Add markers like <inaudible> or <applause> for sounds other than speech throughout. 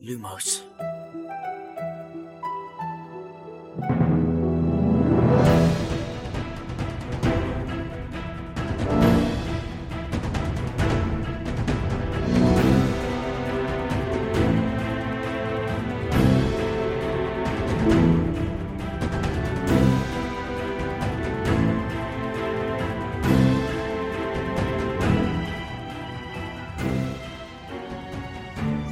Lumos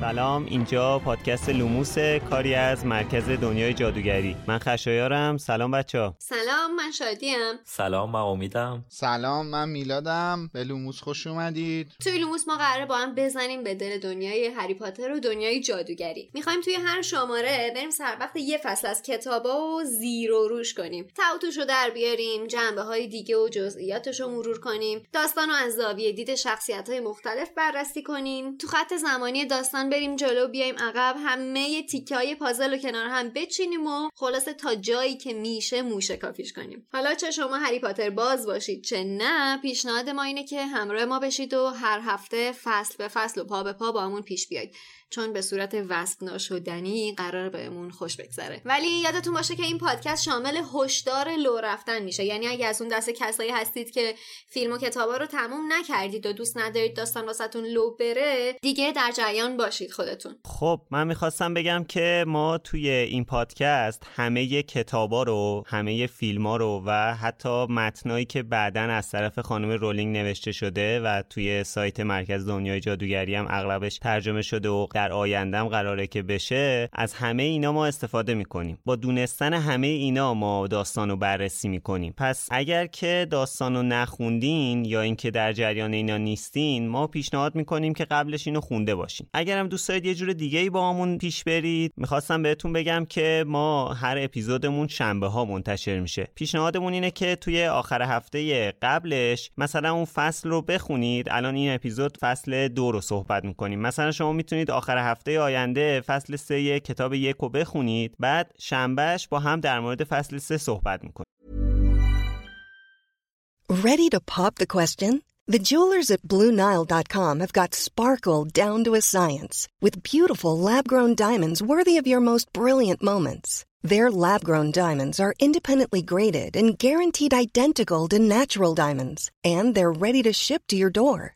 سلام اینجا پادکست لوموس کاری از مرکز دنیای جادوگری. من خشایارم. سلام بچه ها سلام من شادیم. سلام من امیدم. سلام من میلادم. به لوموس خوش اومدید. توی لوموس ما قراره با هم بزنیم به دل دنیای هری پاتر و دنیای جادوگری. می‌خوایم توی هر شماره بریم سر وقت یه فصل از کتابا و زیر و روش کنیم. رو در بیاریم جنبه های دیگه و جزئیاتش رو مرور کنیم. داستان رو از زاویه دید شخصیت های مختلف بررسی کنیم. تو خط زمانی داستان بریم جلو بیایم عقب. همه تیکه های پازل رو کنار هم بچینیم و خلاصه تا جایی که میشه موشکافیش کنیم. حالا چه شما هری پاتر باز باشید چه نه پیشنهاد ما اینه که همراه ما بشید و هر هفته فصل به فصل و پا به پا با همون پیش بیاید. چون به صورت وصف ناشدنی قرار بهمون خوش بگذره. ولی یادتون باشه که این پادکست شامل هشدار لو رفتن میشه. یعنی اگه از اون دست کسایی هستید که فیلم و کتابا رو تموم نکردید و دوست ندارید داستان واسهتون لو بره دیگه در جریان باشید خودتون. خب من می‌خواستم بگم که ما توی این پادکست همه کتابا رو همه فیلما رو و حتی متنایی که بعدا از طرف خانم رولینگ نوشته شده و توی سایت مرکز دنیای جادوگری هم اغلبش ترجمه شده و در آیندهم قراره که بشه از همه اینا ما استفاده می‌کنیم. با دونستن همه اینا ما داستان رو بررسی می‌کنیم. پس اگر که داستان رو نخوندین یا اینکه در جریان اینا نیستین ما پیشنهاد می‌کنیم که قبلش اینو خونده باشین. اگرم دوست دارید یه جور دیگه ای با همون پیش برید می‌خواستم بهتون بگم که ما هر اپیزودمون شنبه ها منتشر میشه. پیشنهادمون اینه که توی آخر هفته قبلش مثلا اون فصل رو بخونید. الان این اپیزود فصل دو رو صحبت می‌کنیم. مثلا شما می‌تونید آخر آخر هفته آینده فصل سه کتاب یک رو بخونید بعد شنبهش با هم در مورد فصل سه صحبت میکنیم Ready to pop the question? The jewelers at BlueNile.com have got sparkle down to a science with beautiful lab-grown diamonds worthy of your most brilliant moments. Their lab-grown diamonds are independently graded and guaranteed identical to natural diamonds, and they're ready to ship to your door.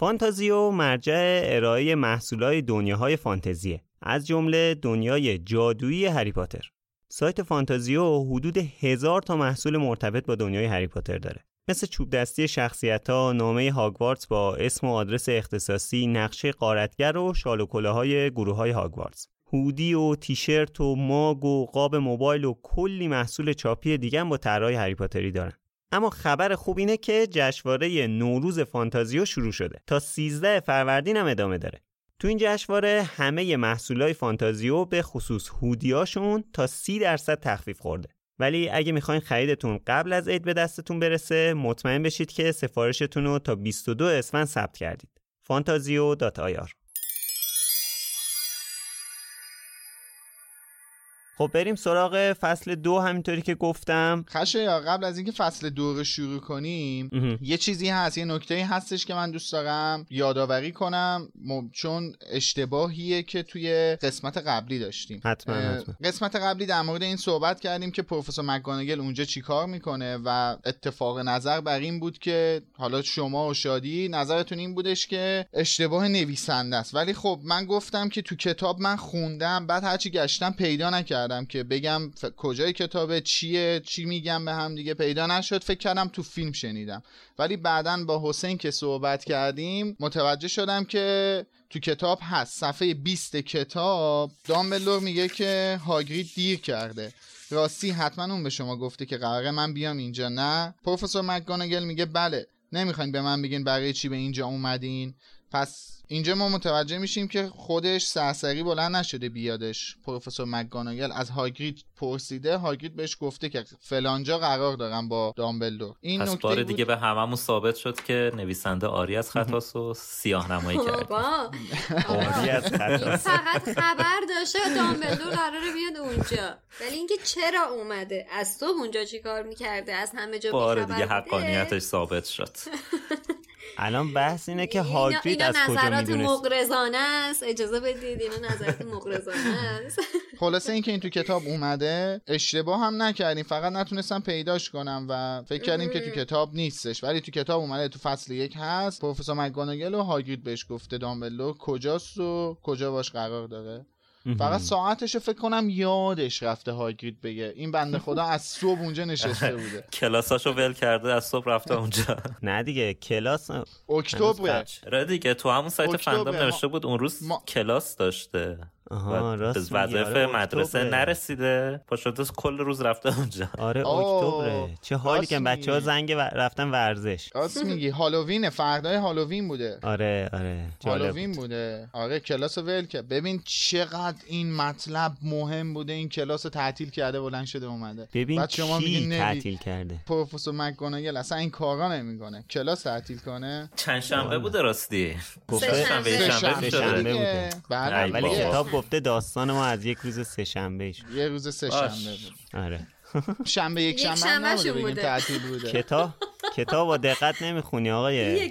فانتازیو مرجع ارائه محصولات دنیاهای فانتزیه از جمله دنیای جادویی هری پاتر سایت فانتازیو حدود هزار تا محصول مرتبط با دنیای هری پاتر داره مثل چوب دستی شخصیت ها، نامه هاگوارتس با اسم و آدرس اختصاصی، نقشه قارتگر و شال و های گروه های هاگوارتس. هودی و تیشرت و ماگ و قاب موبایل و کلی محصول چاپی دیگه با طرحهای هری پاتری دارن. اما خبر خوب اینه که جشنواره نوروز فانتازیو شروع شده. تا 13 فروردین هم ادامه داره. تو این جشنواره همه محصولای فانتازیو به خصوص هودیاشون تا 30 درصد تخفیف خورده. ولی اگه می‌خواین خریدتون قبل از عید به دستتون برسه مطمئن بشید که سفارشتون رو تا 22 اسفند ثبت کردید. فانتازیو.ir خب بریم سراغ فصل دو همینطوری که گفتم. خشه یا قبل از اینکه فصل دو رو شروع کنیم یه چیزی هست یه نکته هستش که من دوست دارم یادآوری کنم. چون اشتباهیه که توی قسمت قبلی داشتیم. حتما, حتما. قسمت قبلی در مورد این صحبت کردیم که پروفسور مکگانگل اونجا چیکار می‌کنه و اتفاق نظر بر این بود که حالا شما و شادی نظرتون این بودش که اشتباه نویسنده است. ولی خب من گفتم که تو کتاب من خوندم بعد هرچی گشتم پیدا نکردم. که بگم کجای کتابه چیه چی میگم به هم دیگه پیدا نشد. فکر کردم تو فیلم شنیدم. ولی بعدا با حسین که صحبت کردیم متوجه شدم که تو کتاب هست. صفحه 20 کتاب دامبلور میگه که هاگرید دیر کرده. راستی حتما اون به شما گفته که قراره من بیام اینجا. نه. پروفسور مکگانگل میگه بله. نمی‌خواین به من بگین برای چی به اینجا اومدین. پس اینجا ما متوجه میشیم که خودش سرسری بلند نشده بیادش. پروفسور مکگاناگل از هاگرید پرسیده هاگرید بهش گفته که فلانجا قرار دارم با دامبلدور. این پس بار دیگه به هممون ثابت شد که نویسنده آری از خطاست و سیاه نمایی کرد آری از خطاست فقط خبر داشته دامبلدور قراره بیاد اونجا. ولی اینکه چرا اومده؟ از صبح اونجا چیکار می‌کرده؟ از همه جا بار دیگه حقانیتش ثابت شد. <laughs> الان بحث اینه که هاگرید از کجا نظرات مغرضانه است. اجازه بدید. اینا نظرات مغرضانه است. <laughs> خلاصه اینکه این تو کتاب اومده اشتباه هم نکردیم. فقط نتونستم پیداش کنم و فکر کردیم که تو کتاب نیستش. ولی تو کتاب اومده تو فصل یک هست. پروفسور مکگوناگل و هاگرید بهش گفته دامبلو کجاست و کجا باش قرار داره؟ فقط ساعتش فکر کنم یادش رفته هاگرید بگه. این بنده خدا از صبح اونجا نشسته <laughs> بوده. کلاساشو ول کرده از صبح رفته اونجا. <laughs> نه دیگه کلاس <laughs> اکتبر را دیگه تو همون سایت فندام نوشته بود اون روز کلاس داشته. آها راست وظایف آره مدرسه نرسیده. پا شده کل روز رفته اونجا. آره اکتبره. چه حالی که بچه ها زنگ و... رفتن ورزش. راست میگی. هالووین فردای هالووین بوده. آره آره هالووین بوده. آره کلاس ول که ببین چقدر این مطلب مهم بوده. این کلاس تعطیل کرده بلند شده اومده. ببین بعد شما کی تعطیل کرده؟ پروفسور مکگوناگل اصلا این کارا نمی‌کنه. کلاس تعطیل کنه. چند شنبه بوده راستی؟ گفته شنبه شنبه بوده. بله. ولی کتاب گفته داستان ما از یک روز سه شنبه یه روز سه شنبه بود. آره. شنبه یک شنبه بوده. تعطیل بوده. کتاب کتاب با دقت نمی‌خونی آقای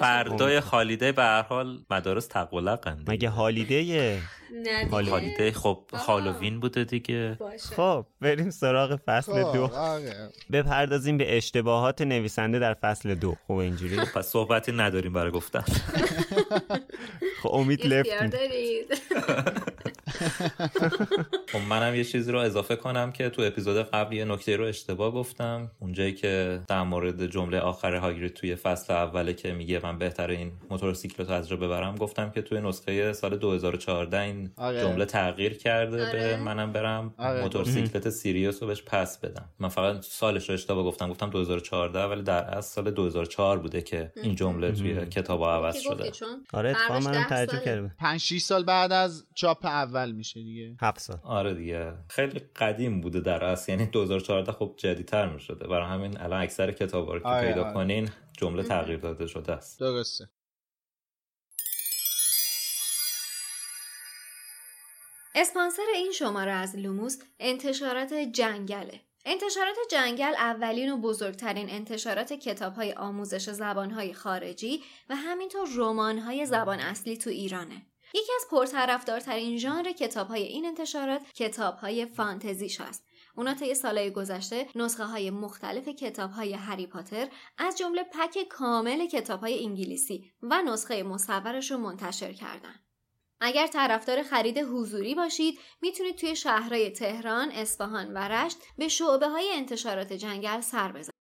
فردای خالیده به هر حال مدارس تقلقن مگه هالیده هالیده خب هالووین بوده دیگه. خب بریم سراغ فصل دو. بپردازیم به اشتباهات نویسنده در فصل دو. خب اینجوری. پس صحبتی نداریم برای گفتن. <laughs> خب امید لفتیم <laughs> خب منم یه چیزی رو اضافه کنم که تو اپیزود قبل یه نکته رو اشتباه گفتم. اونجایی که در مورد جمله آخر هاگرید توی فصل اوله که میگه من بهتر این موتورسیکلت رو از جا ببرم گفتم که توی نسخه سال 2014 این آره. جمله تغییر کرده آره. به منم برم. آره. موتورسیکلت سیریوس رو بهش پس بدم. من فقط سالش رو اشتباه گفتم. گفتم 2014 ولی در اصل سال 2004 بوده که این جمله توی کتاب عوض شده. آره اتفاقا منم ترجمه کردم. 5 6 سال بعد از چاپ اول میشه دیگه. 7 سال. آره دیگه. خیلی قدیم بوده در اصل. یعنی 2014 خب جدیدتر می‌شده. برای همین الان اکثر کتابا رو که آره، پیدا آره. کنین جمله تغییر داده شده است. درسته. اسپانسر این شماره از لوموس انتشارات جنگله انتشارات جنگل اولین و بزرگترین انتشارات کتاب های آموزش زبان های خارجی و همینطور رمان های زبان اصلی تو ایرانه. یکی از پرطرفدارترین ژانر کتاب های این انتشارات کتاب های فانتزیش هست. اونا طی سالهای گذشته نسخه های مختلف کتاب های هری پاتر از جمله پک کامل کتاب های انگلیسی و نسخه مصورش رو منتشر کردن. اگر طرفدار خرید حضوری باشید می‌تونید توی شهرهای تهران، اصفهان و رشت به شعبه های انتشارات جنگل سر بزنید.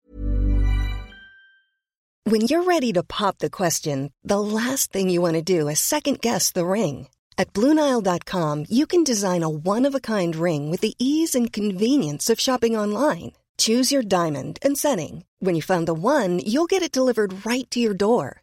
When you're ready to pop the question, the last thing you want to do is second guess the ring. At Bluenile.com, you can design a one-of-a-kind ring with the ease and convenience of shopping online. Choose your diamond and setting. When you find the one, you'll get it delivered right to your door.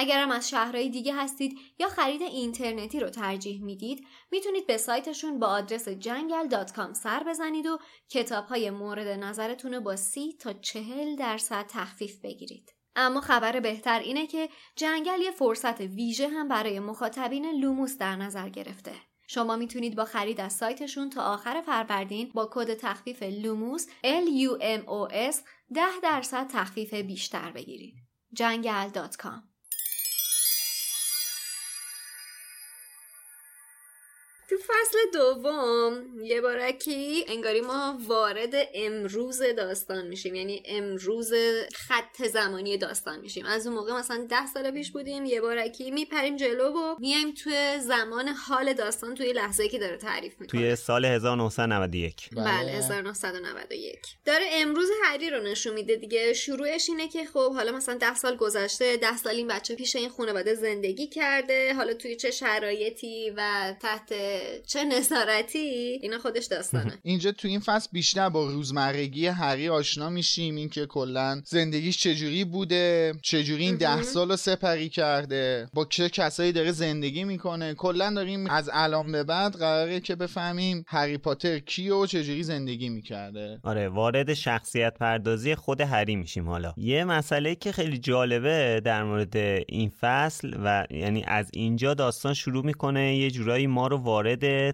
اگرم از شهرهای دیگه هستید یا خرید اینترنتی رو ترجیح می‌دید می‌تونید به سایتشون با آدرس جنگل.com سر بزنید و کتاب های مورد نظرتون رو با سی تا چهل درصد تخفیف بگیرید. اما خبر بهتر اینه که جنگل یه فرصت ویژه هم برای مخاطبین لوموس در نظر گرفته. شما می‌تونید با خرید از سایتشون تا آخر فروردین با کد تخفیف لوموس LUMOS 10 درصد تخفیف بیشتر بگیرید. جنگل.com تو فصل دوم یه بارکی انگاری ما وارد امروز داستان میشیم. یعنی امروز خط زمانی داستان میشیم. از اون موقع مثلا ده سال پیش بودیم یه بارکی میپریم جلو و میایم توی زمان حال داستان توی لحظه که داره تعریف می‌کنه. توی سال 1991 بله. 1991 داره امروز هری رو نشون میده دیگه. شروعش اینه که خب حالا مثلا ده سال گذشته ده سال این بچه پیش این خانواده زندگی کرده. حالا توی چه شرایطی و تحت چه نظارتی؟ اینا خودش داستانه. <laughs> اینجا تو این فصل بیشتر با روزمرگی هری آشنا میشیم اینکه کلا زندگیش چجوری بوده چجوری این ده سال رو سپری کرده با چه کسایی داره زندگی می‌کنه. کلا داریم از الان به بعد قراره که بفهمیم هری پاتر کی و چجوری زندگی می‌کرده. آره وارد شخصیت پردازی خود هری میشیم حالا. یه مسئله که خیلی جالبه در مورد این فصل و یعنی از اینجا داستان شروع می‌کنه یه جورایی ما رو وارد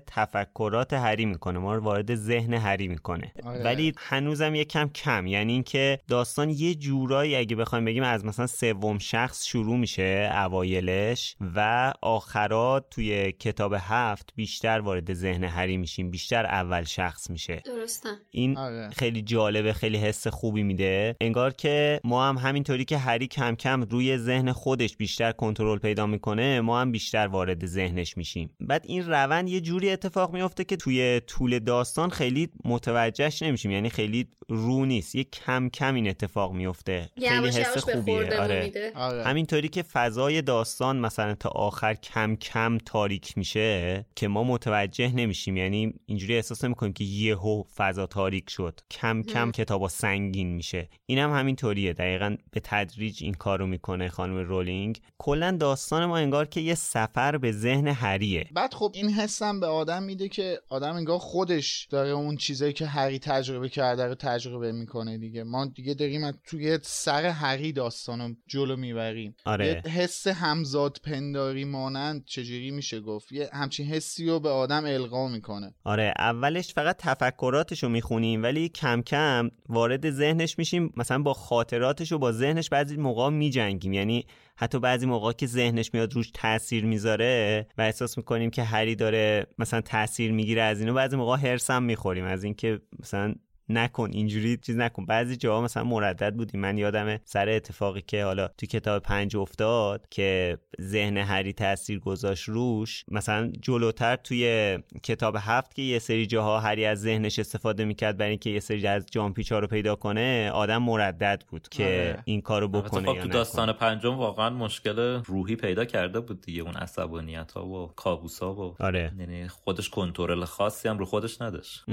تفکرات هری می‌کنه ما رو وارد ذهن هری می‌کنه. آره. ولی هنوزم یه کم کم یعنی اینکه داستان یه جورایی اگه بخوایم بگیم از مثلا سوم شخص شروع میشه اوایلش و آخرات توی کتاب هفت بیشتر وارد ذهن هری میشیم بیشتر اول شخص میشه. درسته. این آره. خیلی جالبه خیلی حس خوبی میده. انگار که ما هم همینطوری که هری کم کم روی ذهن خودش بیشتر کنترل پیدا می‌کنه ما هم بیشتر وارد ذهنش میشیم. بعد این روند یه جوری اتفاق میفته که توی طول داستان خیلی متوجهش نمیشیم. یعنی خیلی رو نیست. یه کم کم این اتفاق میفته. خیلی حس خوبیه. آره. میده. آره. همینطوری که فضای داستان مثلا تا آخر کم کم تاریک میشه که ما متوجه نمیشیم. یعنی اینجوری احساس نمی‌کنیم که یهو فضا تاریک شد. کم کم کتابا سنگین میشه. اینم هم همینطوریه. دقیقا به تدریج این کارو می‌کنه خانم رولینگ. کلا داستان ما انگار که یه سفر به ذهن هریه. بعد خب این حسم به آدم میده که آدم انگار خودش داره اون چیزایی که هری تجربه کرده رو تجربه می‌کنه دیگه. ما دیگه داریم توی سر هری داستانو جلو می‌بریم. آره. یه حس همزاد پنداری مانند چجوری میشه گفت؟ یه همچین حسی رو به آدم القا می‌کنه. آره اولش فقط تفکراتش رو می‌خونیم ولی کم کم وارد ذهنش میشیم مثلا با خاطراتش و با ذهنش بعضی موقع میجنگیم. یعنی حتی بعضی موقع که ذهنش میاد روش تاثیر می‌ذاره و احساس می‌کنیم که هری داره مثلا تاثیر می‌گیره از اینو بعضی موقع هرسم می‌خوریم از اینکه مثلا نکن اینجوری چیز نکن بعضی جاها مثلا مردد بودیم من یادم سر اتفاقی که حالا تو کتاب پنج افتاد که ذهن هری تاثیر گذاشت روش مثلا جلوتر توی کتاب هفت که یه سری جاها هری از ذهنش استفاده می‌کرد برای اینکه یه سری از جامپیچا رو پیدا کنه آدم مردد بود که آره. این کارو بکنه خب تو. داستان پنجم واقعا مشکل روحی پیدا کرده بود دیگه اون عصبانیت ها و کابوس ها و آره یعنی خودش کنترل خاصی هم رو خودش نداشت.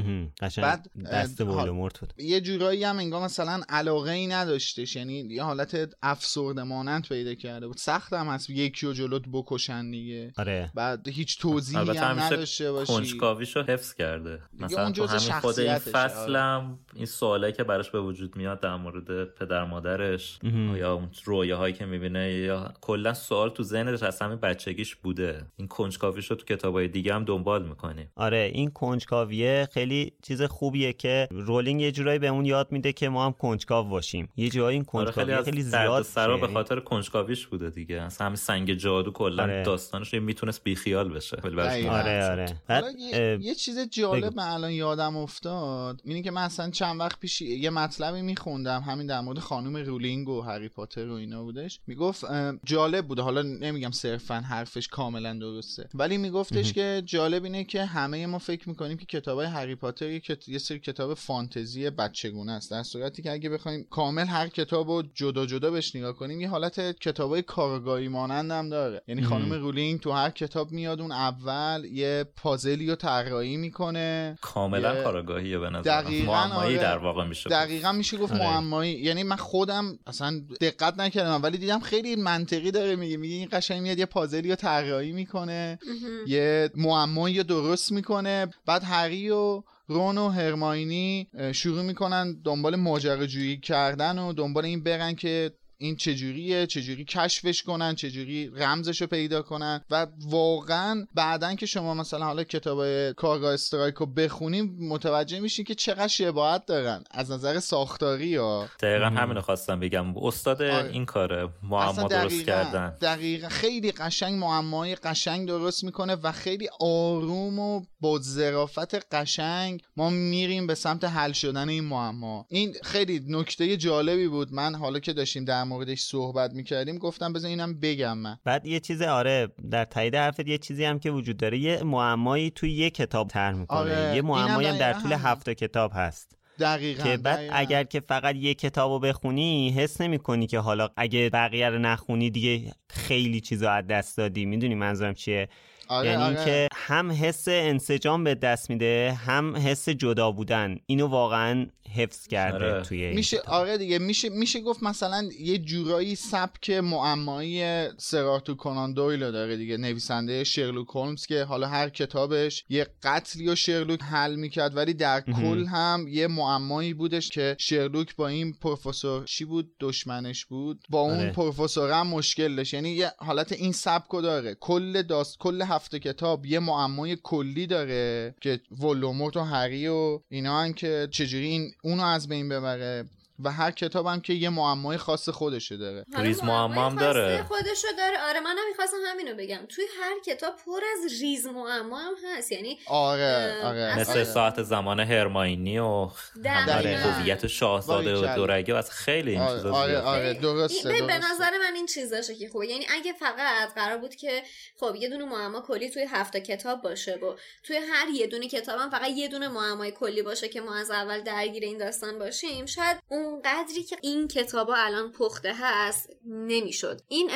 قشنگ بعد، دست ولدمورت بود. یه جورایی هم انگار مثلا علاقه ای نداشتش یعنی یه حالت افسرده مانند پیدا کرده بود. سخت هم هست یکی و جلوت بکشن دیگه. آره. بعد هیچ توضیحی هم نداشته باشی. کنجکاویشو حفظ کرده. مثلا اون تو جزء همین خود این آره. فصلم این سواله که براش به وجود میاد در مورد پدر مادرش. یا اون رویاهایی که می‌بینه یا کلا سوال تو ذهنش از همین بچگیش بوده. این کنجکاویشو تو کتابای دیگه هم دنبال می‌کنیم آره این کنجکاویه خیلی چیز خوبیه که رولینگ یه جورایی به اون یاد میده که ما هم کنجکاو باشیم. یه جایی این آره کنجکاوی خیلی, خیلی, زیاد سرا به. خاطر کنجکاویش بوده دیگه. اصلا همین سنگ جادو کلا آره. داستانش می‌تونست بیخیال بشه. آره. آره. بعد یه, یه چیز جالب بگو. من الان یادم افتاد. اینه که من اصلا چند وقت پیش یه مطلبی میخوندم همین در مورد خانم رولینگ و هری پاتر و اینا بودش. می‌گفت جالب بوده. حالا نمیگم صرفا حرفش کاملا درسته. ولی میگفتش که جالب اینه که همه ما فکر می‌کنیم که کتابای هری پاتر یه, کت- یه سری کتاب فانتزی بچگونه است. در صورتی که اگه بخوایم کامل هر کتاب رو جدا جدا بهش نگاه کنیم یه حالت کتابای کارگاهی مانند هم داره. یعنی خانم رولینگ تو هر کتاب میاد اون اول یه پازلی رو طراحی می‌کنه. کاملا یه- کارگاهی به نظر دقیقاً معمایی آره. در واقع میشه گفت. دقیقا میشه گفت آره. معمایی. یعنی من خودم اصلا دقت نکردم ولی دیدم خیلی منطقی داره میگه. میگه این قشنگ میاد یه پازلی رو طراحی می‌کنه یه معمایی رو درست می‌کنه بعد هری و رون و هرماینی شروع می‌کنن دنبال ماجراجویی کردن و دنبال این برن که این چجوریه چجوری کشفش کنن چجوری رمزش رو پیدا کنن. و واقعا بعدا که شما مثلا حالا کتاب کارگاه استرایک رو بخونیم متوجه میشین که چقدر شباهت دارن. از نظر ساختاری ها. دقیقا همین رو خواستم بگم. استاد آره. این کاره معما درست کردن. دقیقا. خیلی قشنگ معمای قشنگ درست می‌کنه و خیلی آروم و با ظرافت قشنگ ما میریم به سمت حل شدن این معما. این خیلی نکته جالبی بود. من حالا که داشتیم در موردش صحبت می‌کردیم گفتم بذار اینم بگم من. بعد یه چیز آره در تایید حرفت یه چیزی هم که وجود داره. یه معمایی توی یه کتاب طرح می‌کنه. آره، یه معمایی هم در طول. هفت کتاب هست. دقیقا که بعد دقیقاً. اگر که فقط یه کتاب رو بخونی حس نمی کنی که حالا اگه بقیه رو نخونی دیگه خیلی چیزا از دست دادی. می‌دونی منظورم چیه؟ آره، یعنی آره. اینکه هم حس انسجام به دست میده هم حس جدا بودن اینو واقعا حفظ کرده آره. توی این میشه. آره دیگه میشه میشه گفت مثلا یه جورایی سبک معمایی سراتو کنان دویل رو داره دیگه نویسنده شرلوک هولمز که حالا هر کتابش یه قتلی و شرلوک حل می‌کرد ولی در کل هم یه معمایی بودش که شرلوک با این پروفسور چی بود دشمنش بود با اون آره. پروفسور هم مشکل داشت یعنی یه حالت این سبک رو داره کل داست کل هفته کتاب یه معمای کلی داره که ولوموت و هری و اینا هم که چجوری این اونو از بین ببره. و هر کتاب هم که یه معمای خاص خودشه داره ریز معما هم داره. خودشو داره آره منم می‌خواستم همینو بگم توی هر کتاب پر از ریز معما هم هست یعنی آره آره مثل آره. ساعت زمان هرماینی و هویت شاهزاده و. دورگه و از خیلی این آره چیزا آره. آره درسته ببین، به درسته. نظر من این چیزاشه که خوبه یعنی اگه فقط قرار بود که خب یه دونه معما کلی توی هفته کتاب باشه و توی هر یه دونه کتاب هم فقط یه دونه معمای کلی باشه که ما از اول درگیر این داستان باشیم شاید اون قدری که این کتابا الان پخته هست نمی‌شد این.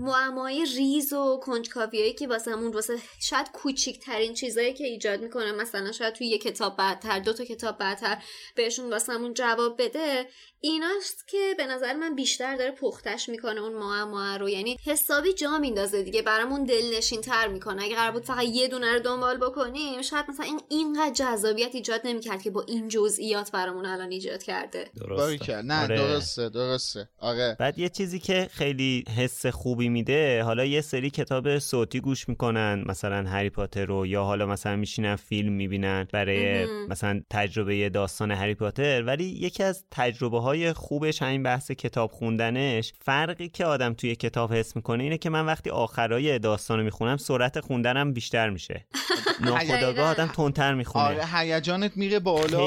معمای ریز و کنجکاویایی که واسمون واسه شاید کوچیکترین چیزایی که ایجاد می‌کنه مثلا شاید توی یه کتاب بعدتر دو تا کتاب بعدتر بهشون واسمون جواب بده ایناست که به نظر من بیشتر داره پختش می‌کنه اون معما رو. یعنی حسابی جا میندازه دیگه برامون دلنشین تر می‌کنه. اگه قرار بود فقط یه دونه رو دنبال بکنیم شاید مثلا این اینقدر جذابیت ایجاد نمی‌کرد که با این جزئیات برامون الان ایجاد کرده. درسته. نه آره. درسته درسته. آره. بعد یه چیزی که خیلی حس خوبی میده حالا یه سری کتاب صوتی گوش می‌کنن مثلا هری پاتر رو یا حالا مثلا میشینن فیلم می‌بینن برای. مثلا تجربه داستان هری پاتر. ولی یکی از تجربه های خوبش همین بحث کتاب خوندنش فرقی که آدم توی کتاب حس می‌کنه اینه که من وقتی آخرای داستان رو می‌خونم سرعت خوندنم بیشتر میشه <laughs> ناخداگاه آدم تندتر می‌خونه آره هیجانت میره بالا.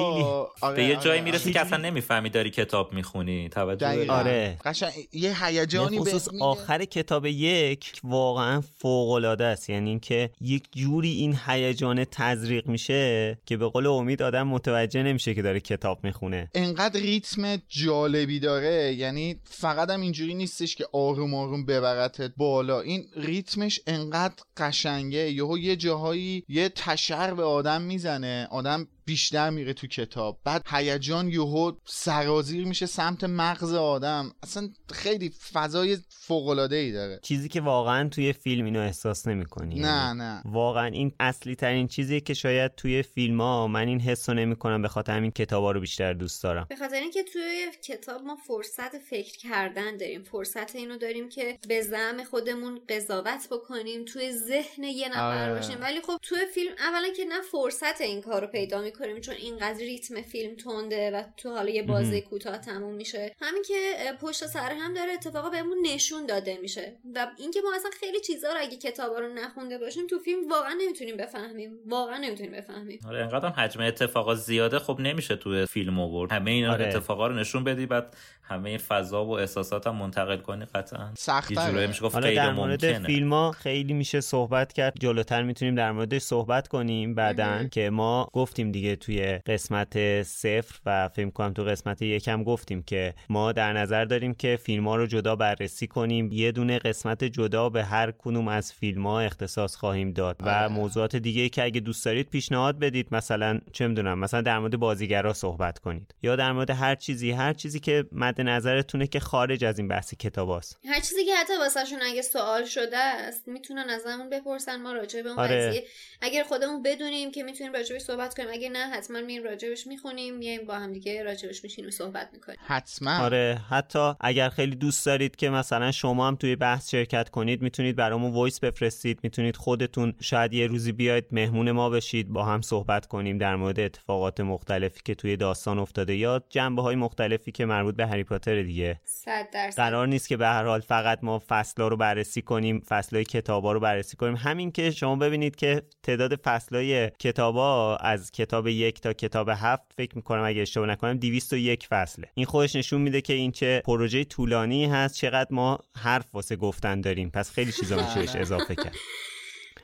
آره به یه آره، جایی آره. می‌رسی که اصلا نمی‌فهمی داری کتاب می‌خونی توجه. آره. قشنگ یه هیجانی خصوص. آخر کتاب یک واقعا فوق العاده است یعنی اینکه یک جوری این هیجان تزریق میشه که به قول امید آدم متوجه نمیشه که داره کتاب می‌خونه انقدر ریتم جالبی داره یعنی فقط هم اینجوری نیستش که آروم آروم ببرتت بالا. این ریتمش انقدر قشنگه. یهو یه جاهایی یه تشر به آدم می‌زنه. آدم بیشتر میره تو کتاب. بعد هیجان یهو سرازیر میشه سمت مغز آدم. اصلا خیلی فضای فوق العاده ای داره. چیزی که واقعا توی فیلم اینو احساس نمی‌کنی. نه نه. واقعا این اصلی ترین چیزیه که شاید توی فیلم ها من این حس رو نمی‌کنم به خاطر همین کتابا رو بیشتر دوست دارم. به خاطر اینکه توی کتاب ما فرصت فکر کردن داریم. فرصت اینو داریم که به زعم خودمون قضاوت بکنیم توی ذهن یه نفر آره. باشیم. ولی خب توی فیلم اولا که نه فرصت این کار رو پیدا می‌کنیم می‌کنیم چون اینقدر ریتم فیلم تنده و تو حالا یه بازی کوتاه تموم میشه. همین که پشت سر هم داره اتفاقا بهمون نشون داده میشه. و اینکه ما اصلا خیلی چیزا رو اگه کتابا رو نخونده باشیم تو فیلم واقعا نمی‌تونیم بفهمیم. واقعا نمی‌تونیم بفهمیم. آره انقدر حجم اتفاقات زیاده. خب نمیشه تو فیلم آورد. همه این آره. اتفاقا رو نشون بدی بعد همه این فضا و احساسات هم منتقل کنی قطعا. جورایی میشه گفت حالا در مورد فیلم ها خیلی میشه صحبت کرد. جلوتر می‌تونیم در موردش صحبت کنیم بعدا که ما گفتیم دیگه توی قسمت صفر و فیلم کنم تو قسمت یکم گفتیم که ما در نظر داریم که فیلم ها رو جدا بررسی کنیم. یه دونه قسمت جدا به هر کدوم از فیلم ها اختصاص خواهیم داد. و موضوعات دیگه که اگه دوست دارید پیشنهاد بدید. مثلا چه می‌دونم مثلا در مورد بازیگرا صحبت کنید. یا در مورد هر چیزی هر چیزی که مد نظرتونه که خارج از این بحث کتاباست هر چیزی که حتی واسهشون اگه سوال شده است می‌تونن ازمون بپرسن. ما راجع به اون آره. قضیه. اگر خودمون بدونیم که می‌تونیم راجبش صحبت کنیم. اگه نه حتما میریم راجبش می‌خونیم میایم با هم دیگه راجبش میشینیم صحبت می‌کنیم. حتما. آره حتی اگر خیلی دوست دارید که مثلا شما هم توی بحث شرکت کنید می‌تونید برامون وایس بفرستید. می‌تونید خودتون شاید یه روزی بیاید مهمون ما بشید با هم صحبت کنیم در مورد اتفاقات مختلفی که توی داستان افتاده یا جنبه های مختلفی که مربوط به هری پاتر دیگه. صد درصد. قرار نیست که به هر حال فقط ما فصلها رو بررسی کنیم فصلهای کتابا رو بررسی کنیم. همین که شما ببینید که تعداد فصلهای کتابا از کتاب یک تا کتاب هفت فکر می‌کنم اگه اشتباه نکنم 201 فصله. این خودش نشون میده که این چه پروژه طولانی هست چقدر ما حرف واسه گفتن داریم. پس خیلی چیزا <laughs> میشه بهش اضافه کرد.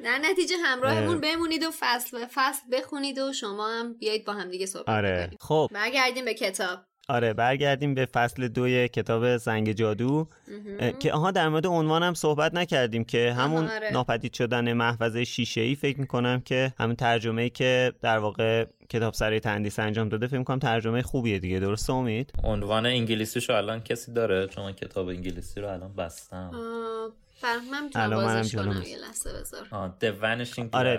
در نتیجه همراهمون اه. بمونید و فصل به فصل بخونید و شما هم بیایید با هم دیگه صحبت آره. خب. برگردیم به کتاب. آره برگردیم به فصل دوی کتاب زنگ جادو اه، که آها در مورد عنوانم صحبت نکردیم که همون آره. ناپدید شدن محفظه شیشه ای فکر می‌کنم که همون ترجمه ای که در واقع کتاب سرای تندیس انجام داده فکر می‌کنم ترجمه خوبیه دیگه درست امید عنوان انگلیسیشو الان کسی داره چون من کتاب انگلیسی رو الان بستم بازش جلوم کنم. یه لحظه بذار آره.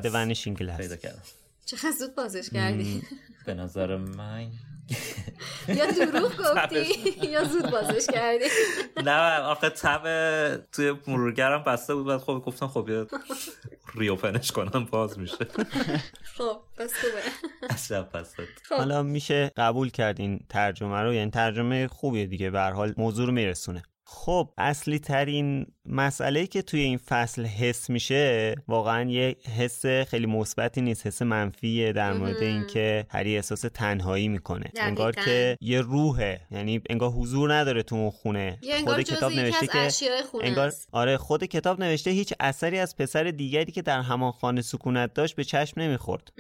The Vanishing Glass. پیدا کردم چقدر زود بازش کردی به نظر من یا دروغ <laughs> گفتی؟ یا زود بازش کردی؟ <laughs> نه آخه تب توی مرورگرم بسته بود بعد خب گفتم خب یه ریوپنش کنم باز میشه. <laughs> خب بس خوبه. از شب بسته خب. حالا میشه قبول کرد این ترجمه رو یعنی ترجمه خوبیه دیگه به هر حال موضوع رو میرسونه. خب اصلی ترین مسئله که توی این فصل حس میشه واقعا یه حس خیلی مثبتی نیست حس منفیه در مورد اینکه هری احساس تنهایی می‌کنه دقیقاً. انگار که یه روحه یعنی انگار حضور نداره تو اون خونه خود کتاب نوشته که انگار. آره خود کتاب نوشته هیچ اثری از پسر دیگری که در همان خانه سکونت داشت به چشم نمی‌خورد.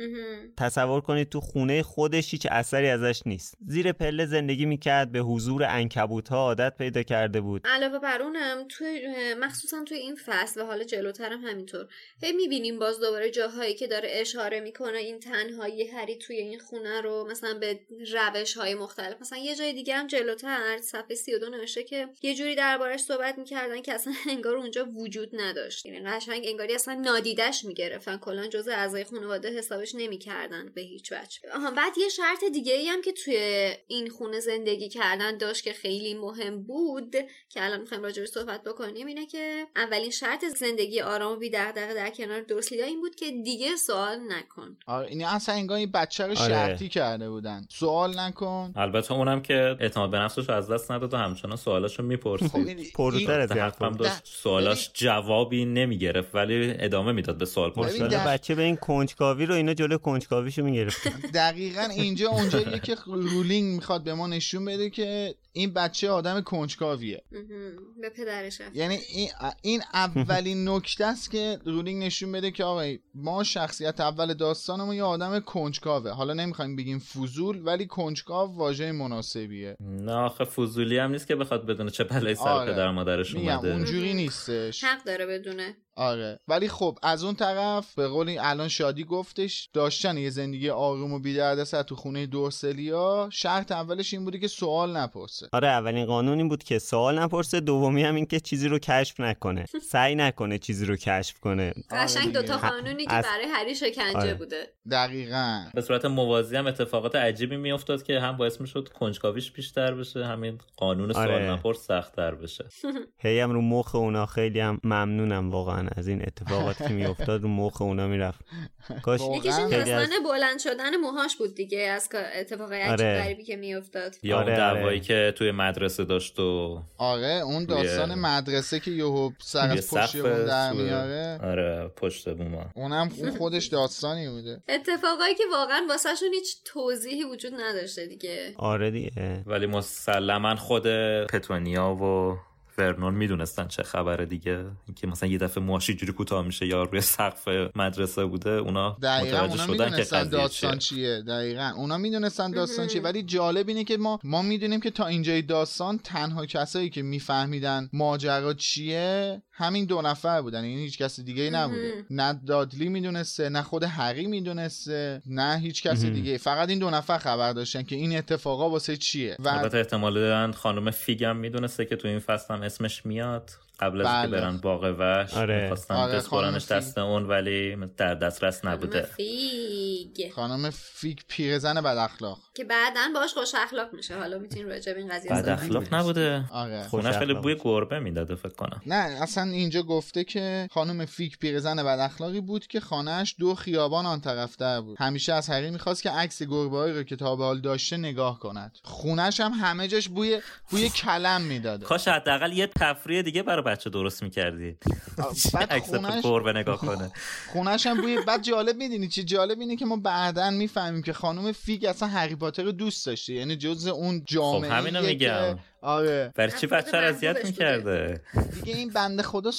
تصور کنید تو خونه خودش هیچ اثری ازش نیست زیر پله زندگی می‌کرد به حضور انکبوت ها عادت پیدا کرده بود علاوه بر اونم توی مخصوصا توی این فصل و حالا جلوترم همینطور. هی می‌بینیم باز دوباره جاهایی که داره اشاره می‌کنه این تنهایی هری توی این خونه رو مثلا به روش های مختلف. مثلا یه جای دیگه هم جلوتر صفحه 32 نوشته که یه جوری دربارش صحبت می‌کردن که اصلا <laughs> انگار اونجا وجود نداشت. یعنی قشنگ انگاری اصلا نادیدش می‌گرفتن. کلا جزء اعضای خانواده حسابش نمی‌کردن به هیچ وجه. آها بعد یه شرط دیگه ای هم که توی این خونه زندگی کردن داشت که خیلی مهم بود که الان می‌خوایم راجعش صحبت بکنیم اینه که اولین شرط زندگی آرام و بی‌دغدغه در کنار درسلیا این بود که دیگه سوال نکن آره این اصلا انگار این بچه رو آره. شرطی کرده بودن سوال نکن البته اونم که اعتماد به نفسش رو از دست نداد و همچنان سوالاشو خب می‌پرسید پرروتر از حرفم. داشت سوالاش جوابی نمی‌گرفت ولی ادامه می‌داد به سوال پرسیدن در- بچه به این کنجکاوی رو اینا جلو کنجکاویشو می‌گرفت <laughs> دقیقا اینجا اونجاییه که رولینگ می‌خواد به ما نشون بده که این بچه آدم کنجکاویه. به پدرش رفت. یعنی این, این اولین <laughs> نکته است که رولینگ نشون بده که آقای ما شخصیت اول داستانمون یه آدم کنجکاوه. حالا نمی‌خوایم بگیم فضول ولی کنجکاو واژه مناسبیه. نه آخه فضولی هم نیست که بخواد بدونه چه بلایی سر آره. پدر مادرش میگم اومده. اونجوری نیستش. حق داره بدونه. آره. ولی خب از اون طرف به قول این الان شادی گفتش داشتن یه زندگی آروم و بی‌دردسر تو خونه دورسلیا شرط اولش این بوده که سوال نپرسه. آره اولین قانون این بود که سوال نپرسه دومی هم این که چیزی رو کشف نکنه. <laughs> سعی نکنه چیزی رو کشف کنه. قشنگ دیگه. دوتا قانونی که از- برای هری شکنجه آره. بوده. دقیقا. به صورت موازی هم اتفاقات عجیبی میافتاد که هم باعث می‌شد کنجکاویش بیشتر بشه همین قانون سوال آره. نپرس سختتر بشه. <laughs> <laughs> هی هم رو مخ اونا خیلی هم ممنونم واقعا. از این اتفاقاتی که میافتاد رو مخ اونا می‌رفت. کاش یکیش این خیلی از- داستان بلند شدن موهاش بود دیگه از اتفاقای عجیب آره. غریبی که میافتاد. یا اون آره، دعوایی آره. که توی مدرسه داشت و آره اون داستان مدرسه که یهو سر توی از پشت بوم در میاره. آره پشت بوما. اونم اون خودش داستانی بوده. اتفاقایی که واقعا واسهشون هیچ توضیحی وجود نداشته دیگه. آره دیگه. ولی مسلما خود پتونیا و ورنون می‌دونستن چه خبره دیگه. اینکه مثلا یه دفعه موهاش جوری کوتاه میشه یا روی سقف مدرسه بوده اونا دقیقا متوجه اونا شدن که داستان چیه. چیه. دقیقا. اونا می‌دونستن داستان چیه. ولی جالب اینه که ما ما می‌دونیم که تا اینجای داستان تنها کسایی که میفهمیدن ماجرا چیه همین دو نفر بودن. یعنی هیچ کس دیگه ای نبوده. نه دادلی می‌دونسته نه خود هری می‌دونسته نه هیچ کس دیگه فقط این دو نفر خبر داشتن که این اتفاقا واسه چیه. و البته احتمالا خانم فیگم می‌دونسته که تو این فصل هم اسمش میاد. قبل از اینکه بله. برن باغ وحش آره. می‌خواستن آره، بسپرنش خانم دست اون ولی در دسترس نبوده. فیگ. خانم فیگ پیرزن بد اخلاق. که بعدا باش خوش اخلاق میشه. حالا می‌تونیم راجع به این قضیه بد اخلاق نبوده. آره. خونش خیلی اخلاق. بوی گربه می‌داده فکر کنم. نه اصلا اینجا گفته که خانم فیگ پیرزن بد اخلاقی بود که خانهش دو خیابان آن طرفتر بود. همیشه از هری می‌خواست که عکس گربه رو که تا به حال داشته نگاه کند. خونش هم همه جاش بوی بوی کلم می‌داده. کاش حداقل یه تفریح دیگه برای بچه درست می‌کردی. <laughs> بعد عکس خونش گربه نگاه کنه. خونش هم بوی بعد جالب می‌دونی چی؟ جالب اینه که ما بعدا می‌فهمیم که خانم فیک اصلا هری پاتر رو دوست داشته. یعنی جز اون جامعه خب همینو میگم. آره. برای چی بچه رو اذیت می‌کرده؟ دیگه این بنده خدا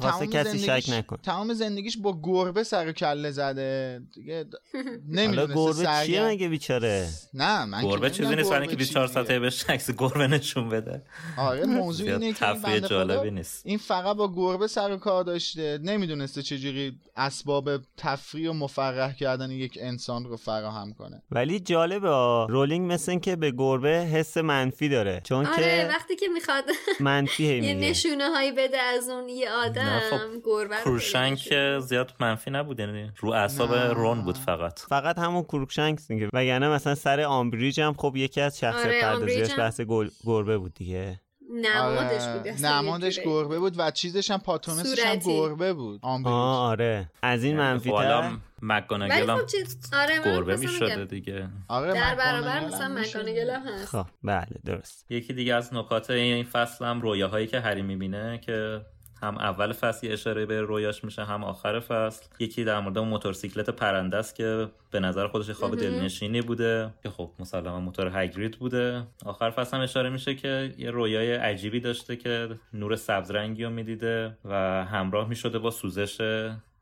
تمام کسی شک نکن. تمام زندگیش با گربه سر و کله زده. دیگه د- <laughs> حالا نمی‌دونسته گربه چیه مگه بیچاره؟ نه من که گربه چیزی نیست برای چی 24 دیگه. ساعته بهش عکس گربه نشون بده؟ آره موضوع اینه که این تفریح بنده جالبی نیست. این فقط با گربه سر و کار داشته. نمی‌دونسته چجوری اسباب تفریح و مفرح کردن یک انسان رو فراهم کنه. ولی جالبه آ. رولینگ مثل که به گربه حس منفی داره. چون آره که وقتی که می‌خواد <laughs> منفی هی یه میگه. نشونه هایی بده از اون یه آدم خب. کروشنگ که زیاد منفی نبود یعنی رو اعصاب. رون بود فقط. فقط همون کروکشنکس دیگه. وگرنه مثلا سر آمبریج هم خب یکی از شخصیت آره، پردازیاش هم- بحث گربه بود دیگه. نمادش آره، بود نمادش. گربه بود و چیزش هم پاتونسش هم. گربه بود آره از این منفی تر ولی مکگوناگل هم خب چیز آره من گربه می‌شده بگم. دیگه آره در برابر مثلا. مکانگل هم هست خب بله درست یکی دیگه از نکات این فصل هم رویاهایی که هری می‌بینه که هم اول فصل یه اشاره به رویاش میشه هم آخر فصل. یکی در مورد موتورسیکلت پرنده است که به نظر خودش خواب دلنشینی بوده. که خب مسلما موتور هگرید بوده. آخر فصل هم اشاره میشه که یه رویای عجیبی داشته که نور سبز رنگی رو می‌دیده و همراه می‌شده با سوزش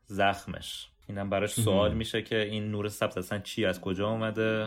زخمش. اینم براش سوال میشه که این نور سبز اصلا چی از کجا اومده؟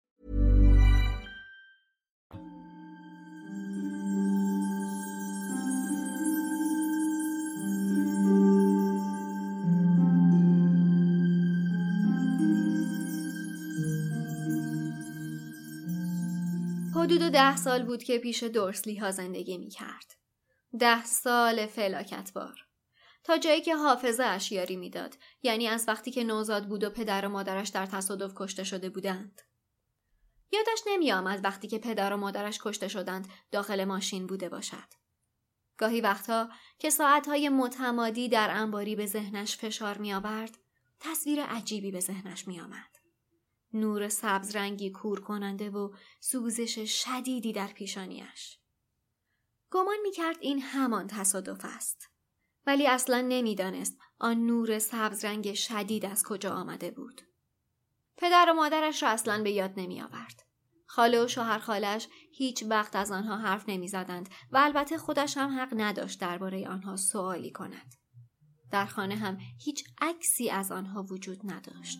حدود ده سال بود که پیش دورسلی ها زندگی می کرد. ده سال فلاکتبار تا جایی که حافظه اش یاری می‌داد یعنی از وقتی که نوزاد بود و پدر و مادرش در تصادف کشته شده بودند یادش نمی آمد وقتی که پدر و مادرش کشته شدند داخل ماشین بوده باشد گاهی وقتها که ساعتهای متمادی در انباری به ذهنش فشار می آورد تصویر عجیبی به ذهنش می آمد. نور سبز رنگی کور کننده و سوزش شدیدی در پیشانیش. گمان می کرد این همان تصادف است. ولی اصلا نمی‌دانست آن نور سبز رنگ شدید از کجا آمده بود. پدر و مادرش را اصلا به یاد نمی آورد. خاله و شوهر خالش هیچ وقت از آنها حرف نمی زدند و البته خودش هم حق نداشت درباره آنها سوالی کند. در خانه هم هیچ عکسی از آنها وجود نداشت.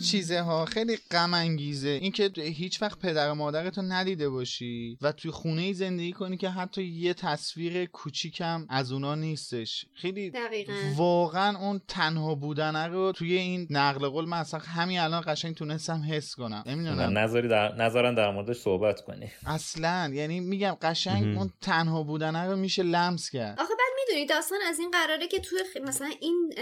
خیلی چیزه ها خیلی غم انگیزه اینکه هیچ وقت پدر و مادرتو ندیده باشی و توی خونه ای زندگی کنی که حتی یه تصویر کوچیکم از اونا نیستش. خیلی دقیقاً. واقعا اون تنها بودن رو توی این نقل قول من اصلا همین الان قشنگ تونستم حس کنم. نمی‌دونم. نظری در نظرن در موردش صحبت کنی اصلا. یعنی میگم قشنگ. اون تنها بودن رو میشه لمس کرد. آخه می‌دونی داستان از این قراره که تو خ- مثلا این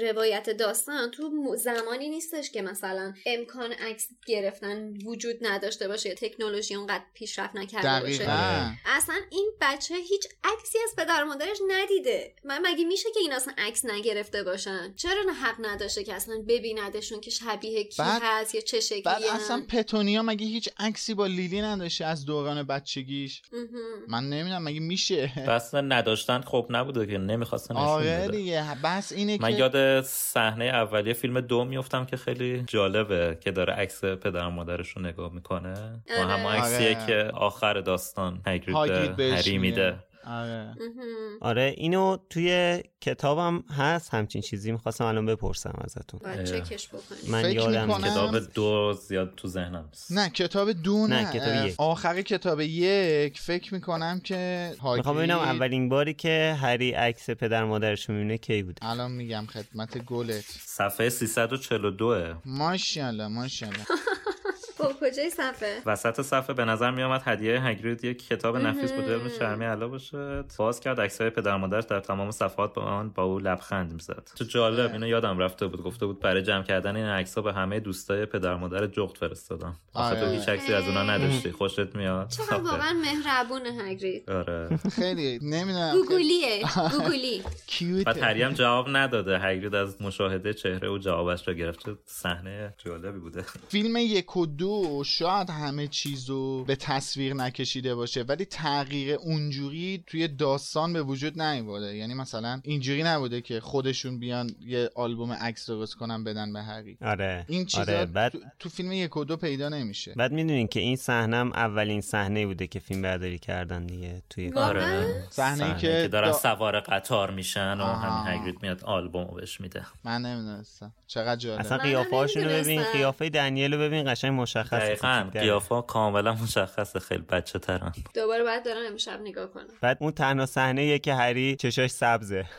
روایت داستان تو زمانی نیستش که مثلا امکان عکس گرفتن وجود نداشته باشه یا تکنولوژی اونقدر پیشرفت نکرده باشه. دقیقا. اصلا این بچه هیچ عکسی از پدر مادرش ندیده. من مگه میشه که این اصلا عکس نگرفته باشن؟ چرا نه حق نداشته که اصلا ببیندشون که شبیه کی بعد- هست یا چه شکلی بعد اصلا پتونیا مگه هیچ عکسی با لیلی نداشته از دوران بچگیش؟ من نمی‌دونم مگه میشه؟ بس نداشتن خب نبوده که نمی‌خواستن نشون آره بده دیگه بس اینه من که یاد صحنه اولیه فیلم دو میفتم که خیلی جالبه که داره عکس پدر و مادرش رو نگاه می‌کنه با آره. همون عکسیه آره. که آخر داستان هاگرید هری میده. آره. آره اینو توی کتابم هست همچین چیزی می‌خواستم الان بپرسم ازتون. چکش من فکر یادم. کتاب دو زیاد تو ذهنم نیست. نه کتاب دو نه, نه، کتاب یک. آخر کتاب یک فکر می‌کنم که می‌خوام هاگرید ببینم اولین باری که هری عکس پدر مادرش رو می‌بینه کی بود الان میگم خدمت گلت. صفحه 342 ماشاءالله ماشاءالله. <laughs> کجای صفحه؟ وسط صفحه به نظر میامد هدیه هگرید یک کتاب نفیس بود علم چرمی علا باشه باز کرد عکسای پدر مادرش در تمام صفحات با آن با او لبخند می‌زد. تو جالب اینو یادم رفته بود. گفته بود برای جمع کردن این عکس‌ها به همه دوستای پدر مادر جغد فرستادم. آخه تو آره. هیچ عکسی از اونا نداشتی. خوشت میاد. چقدر. واقعا مهربون هگرید آره. خیلی نمی‌دونم. گوگولیه. <laughs> گوگولی. کیوت بعد جواب نداده. هگرید از مشاهده چهره و جوابش را گرفت. چه صحنه جالبی بوده. فیلم یک و دو شاید همه چیزو به تصویر نکشیده باشه ولی تغییر اونجوری توی داستان به وجود نیومده یعنی مثلا اینجوری نبوده که خودشون بیان یه آلبوم عکس درست کنن بدن به هری آره این چیزا آره بعد تو, تو فیلم یک و دو پیدا نمیشه. بعد می‌دونین که این صحنه هم اولین صحنه بوده که فیلم برداری کردن دیگه توی؟ آره. صحنه که که دارن دا- سوار قطار میشن و آها. همین هگرید میاد آلبوم رو بهش میده. من نمی‌دونستم. چقدر جالب. اصلا منم قیافه هاشونو ببین. قیافه دنیل رو ببین قشنگ مشخصه دقیقا کوچیک‌تره. قیافه کاملا مشخصه خیلی بچه ترن دوباره باید دارم امشب نگاه کنم بعد اون تنها صحنه که هری چشاش سبزه <laughs>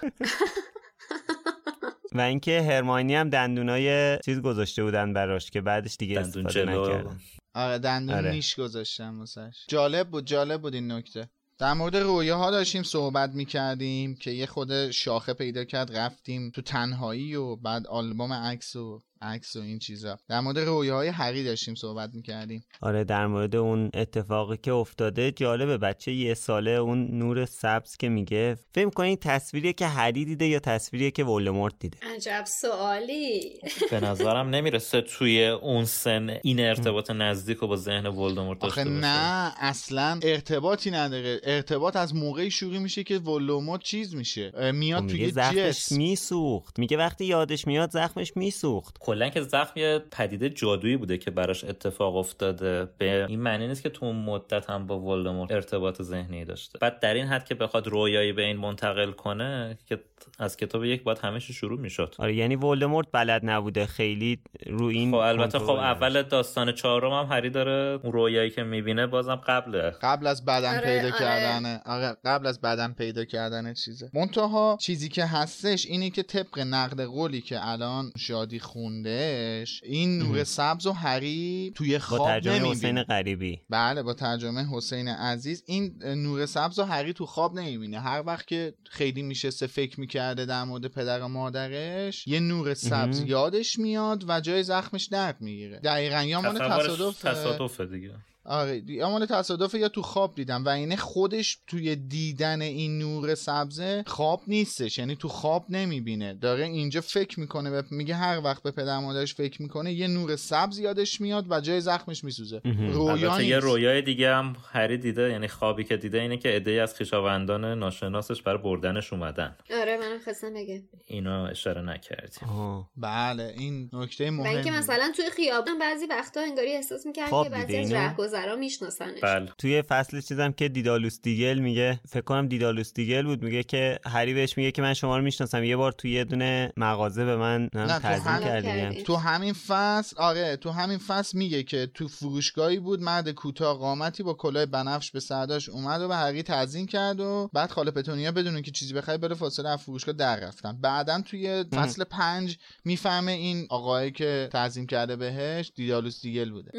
و اینکه هرماینی هم دندونای چیز گذاشته بودن براش که بعدش دیگه دندون استفاده جلو. نکردن آره دندون آره. نیش گذاشتم واسش جالب بود جالب بود این نکته در مورد رویاها داشتیم صحبت می‌کردیم که یه خود شاخه پیدا کرد رفتیم تو تنهایی و بعد آلبوم عکس و عکس و این چیزا. در مورد رویاهای هری داشتیم صحبت می‌کردیم. آره در مورد اون اتفاقی که افتاده جالبه بچه یه ساله اون نور سبز که میگه فکر کنید تصویریه که هری دیده یا تصویریه که ولدمورت دیده؟ عجب سوالی. <laughs> به نظرم نمی‌رسه توی اون سن این ارتباط نزدیک و با ذهن ولدمورت آخه داشته باشه. نه اصلا ارتباطی نداره. ارتباط از موقعی شروع میشه که ولوموت چیز میشه. خب میاد میگه توی زخمش جسم. میسوخت. میگه وقتی یادش میاد زخمش میسوخت. کلا که زخم یه پدیده جادویی بوده که براش اتفاق افتاده. به این معنی نیست که تو اون مدت هم با ولدمورت ارتباط ذهنی داشته. بعد در این حد که بخواد رویایی به این منتقل کنه که از کتاب یک باید همه شروع می‌شد. آره یعنی ولدمورت بلد نبوده خیلی رو این خب البته خب اول داستان چهارم هم هری داره اون رویایی که می‌بینه بازم قبله. قبل از بدن آره، پیدا آره. کردن آره قبل از بدن پیدا کردن چیزه. منتها چیزی که هستش اینه که طبق نقد قولی که الان شادی خوندهش این نور سبز و هری توی با خواب ترجمه نمی‌بینه. حسین غریبی. بله با ترجمه حسین عزیز. این نور سبز و هری تو خواب نمی‌بینه. هر وقت که خیلی میشسته فکر می‌کرده در مورد پدر و مادرش یه نور سبز. یادش میاد و جای زخمش درد می‌گیره. دقیقا یا مال تصادف تصادفه دیگه. آره یا مال تصادف یا تو خواب دیدم و اینه خودش توی دیدن این نور سبزه خواب نیستش یعنی تو خواب نمی‌بینه. داره اینجا فکر می‌کنه و میگه هر وقت به پدر مادرش فکر می‌کنه یه نور سبز یادش میاد و جای زخمش میسوزه. رویا یه. رویای دیگه هم هری دیده یعنی خوابی که دیده اینه که عده‌ای از خویشاوندان ناشناسش برای بردنش اومدن. آره منم خواستم بگم. اینو اشاره نکردیم. آه. بله این نکته و اینکه مهمه مثلا توی خیابان بعضی وقتا انگاری احساس می‌کرد که بعضی از رهگذرا میشناسنش. بله. توی فصل چیزم که دیدالوس دیگل میگه فکر کنم دیدالوس دیگل بود میگه که هری بهش میگه که من شما رو می‌شناسم. یه بار توی یه دونه مغازه به من نه، تو هم-. تو همین فصل آره تو همین فصل میگه که تو فروشگاهی بود مرد کوتاه قامتی با کلاه بنفش به سرداش اومد و به هری تعظیم کرد و بعد خاله پتونیا بدون که چیزی بخره بره فاصله از فروشگاه در رفتن. بعدا توی فصل پنج می‌فهمه این آقایی که تعظیم کرده بهش دیدالوس دیگل بوده.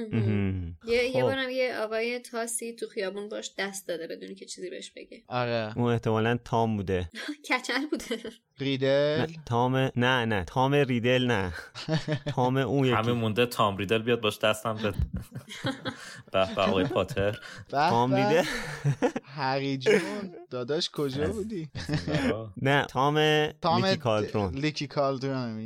یه یه بارم یه آقای تاسی تو خیابون باش دست داده بدونی که چیزی بهش بگه. آره. اون احتمالا تام بوده. <laughs> کچل بوده. ریدل؟ تام نه نه تام ریدل نه. <laughs> تام اون همه یکی مونده تام ریدل بیاد باش دستم به <laughs> به به آقای پاتر. تام. ریدل؟ هری جون داداش کجا بودی؟ نه تام تام لیکی کالترون. لیکی کالدرون.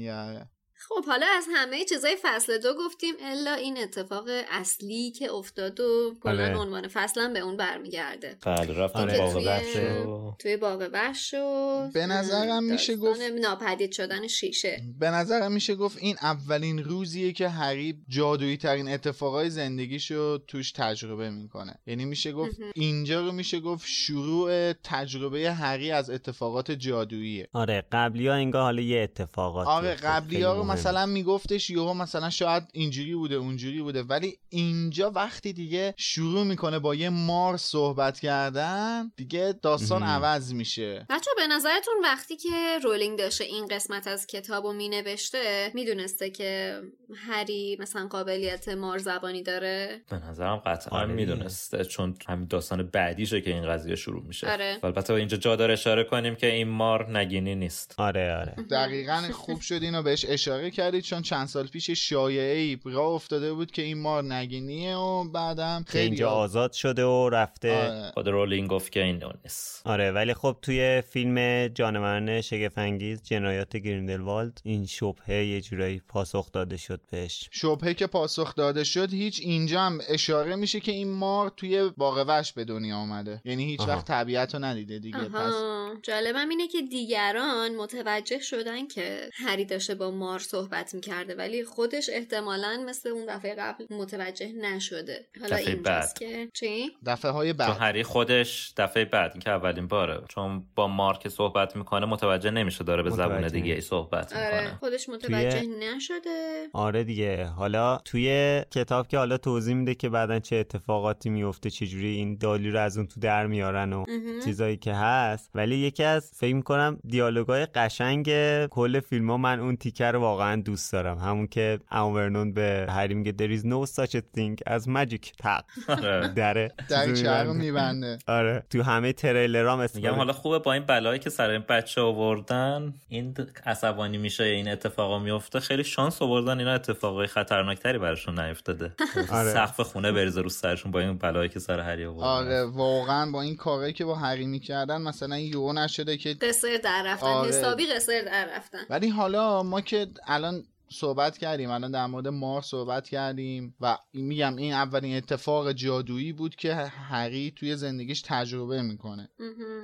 خب حالا از همه چیزای فصل دو گفتیم الا این اتفاق اصلی که افتاد و کلا آره. عنوان فصلم به اون برمیگرده. بله رفتن باغ توی- وحش و توی باغ وحش و به نظرم میشه گفت- ناپدید شدن شیشه. به نظرم میشه گفت این اولین روزیه که هری جادویی ترین اتفاقای زندگیشو توش تجربه می‌کنه. یعنی میشه گفت اینجا رو میشه گفت شروع تجربه هری از اتفاقات جادوییه. آره قبلی ها انگار حالا یه اتفاقات آره قبلی ها رو مثلا میگفتش یهو مثلا شاید اینجوری بوده اونجوری بوده. ولی اینجا وقتی دیگه شروع می‌کنه با یه مار صحبت کردن دیگه داستان مهم. عوض میشه. بچه به نظرتون وقتی که رولینگ داشته این قسمت از کتاب رو مینوشته می‌دونسته که هری مثلا قابلیت مار زبانی داره؟ به نظرم قطعا آره. می‌دونسته چون همین داستان بعدیشه که این قضیه شروع میشه. آره. البته اینجا جا داره اشاره کنیم که این مار نگینی نیست. آره آره. دقیقا خوب شد اینو بهش اشاره کردید چون چند سال پیش شایعه ای راه افتاده بود که این مار نگینیه و بعدم خیلی اینجا آزاد شده و رفته. آره. خود رولینگ گفت که این نیست آره ولی خب توی فیلم جانوران شگفنگیز جنایات گریندلوالد این شبهه یه جورایی پاسخ داده شد بهش. شبهه که پاسخ داده شد هیچ اینجا هم اشاره میشه که این مار توی باغ وحش به دنیا آمده یعنی هیچ آها. وقت طبیعت رو ندیده دیگه. پس آها جالبم اینه که دیگران متوجه شدن که هری داشته با مار صحبت می‌کرده ولی خودش احتمالا مثل اون دفعه قبل متوجه نشده. حالا دفعه بعد. که چی؟ دفعه های چون بعد هری خودش دفعه بعد این که اولین باره. چون با مار که صحبت می‌کنه متوجه نمیشه داره به زبون دیگه ای صحبت آره می‌کنه. خودش متوجه نشده. آره دیگه. حالا توی کتاب که حالا توضیح میده که بعدا چه اتفاقاتی میفته چجوری این دالی رو از اون تو در میارن و. چیزایی که هست. ولی یکی از فکر می‌کنم دیالوگای قشنگ کل فیلم ها من اون تیکه رو واقعا دوست دارم. همون که امورنون به هری میگه there is no such a thing as magic تق آره. دره. دریچه رو می‌بنده. آره. تو همه تریلرام میگم حالا خوبه با این بلایی که سر این بچه آوردن این عصبانی میشه این اتفاقا میفته. خیلی شانس آوردن اینا اتفاقای خطرناکتری براشون نیفتاده. <laughs> آره. سقف خونه بریزه رو سرشون با این بلایی که سر هری آوردن. آره واقعا با این کارهایی که با هری می‌کردن مثلا این یو نشده که قصر در رفتن. آره. حسابی قصر در رفتن. ولی حالا ما که الان صحبت کردیم. الان در مورد مار صحبت کردیم و میگم این اولین اتفاق جادویی بود که هری توی زندگیش تجربه می‌کنه.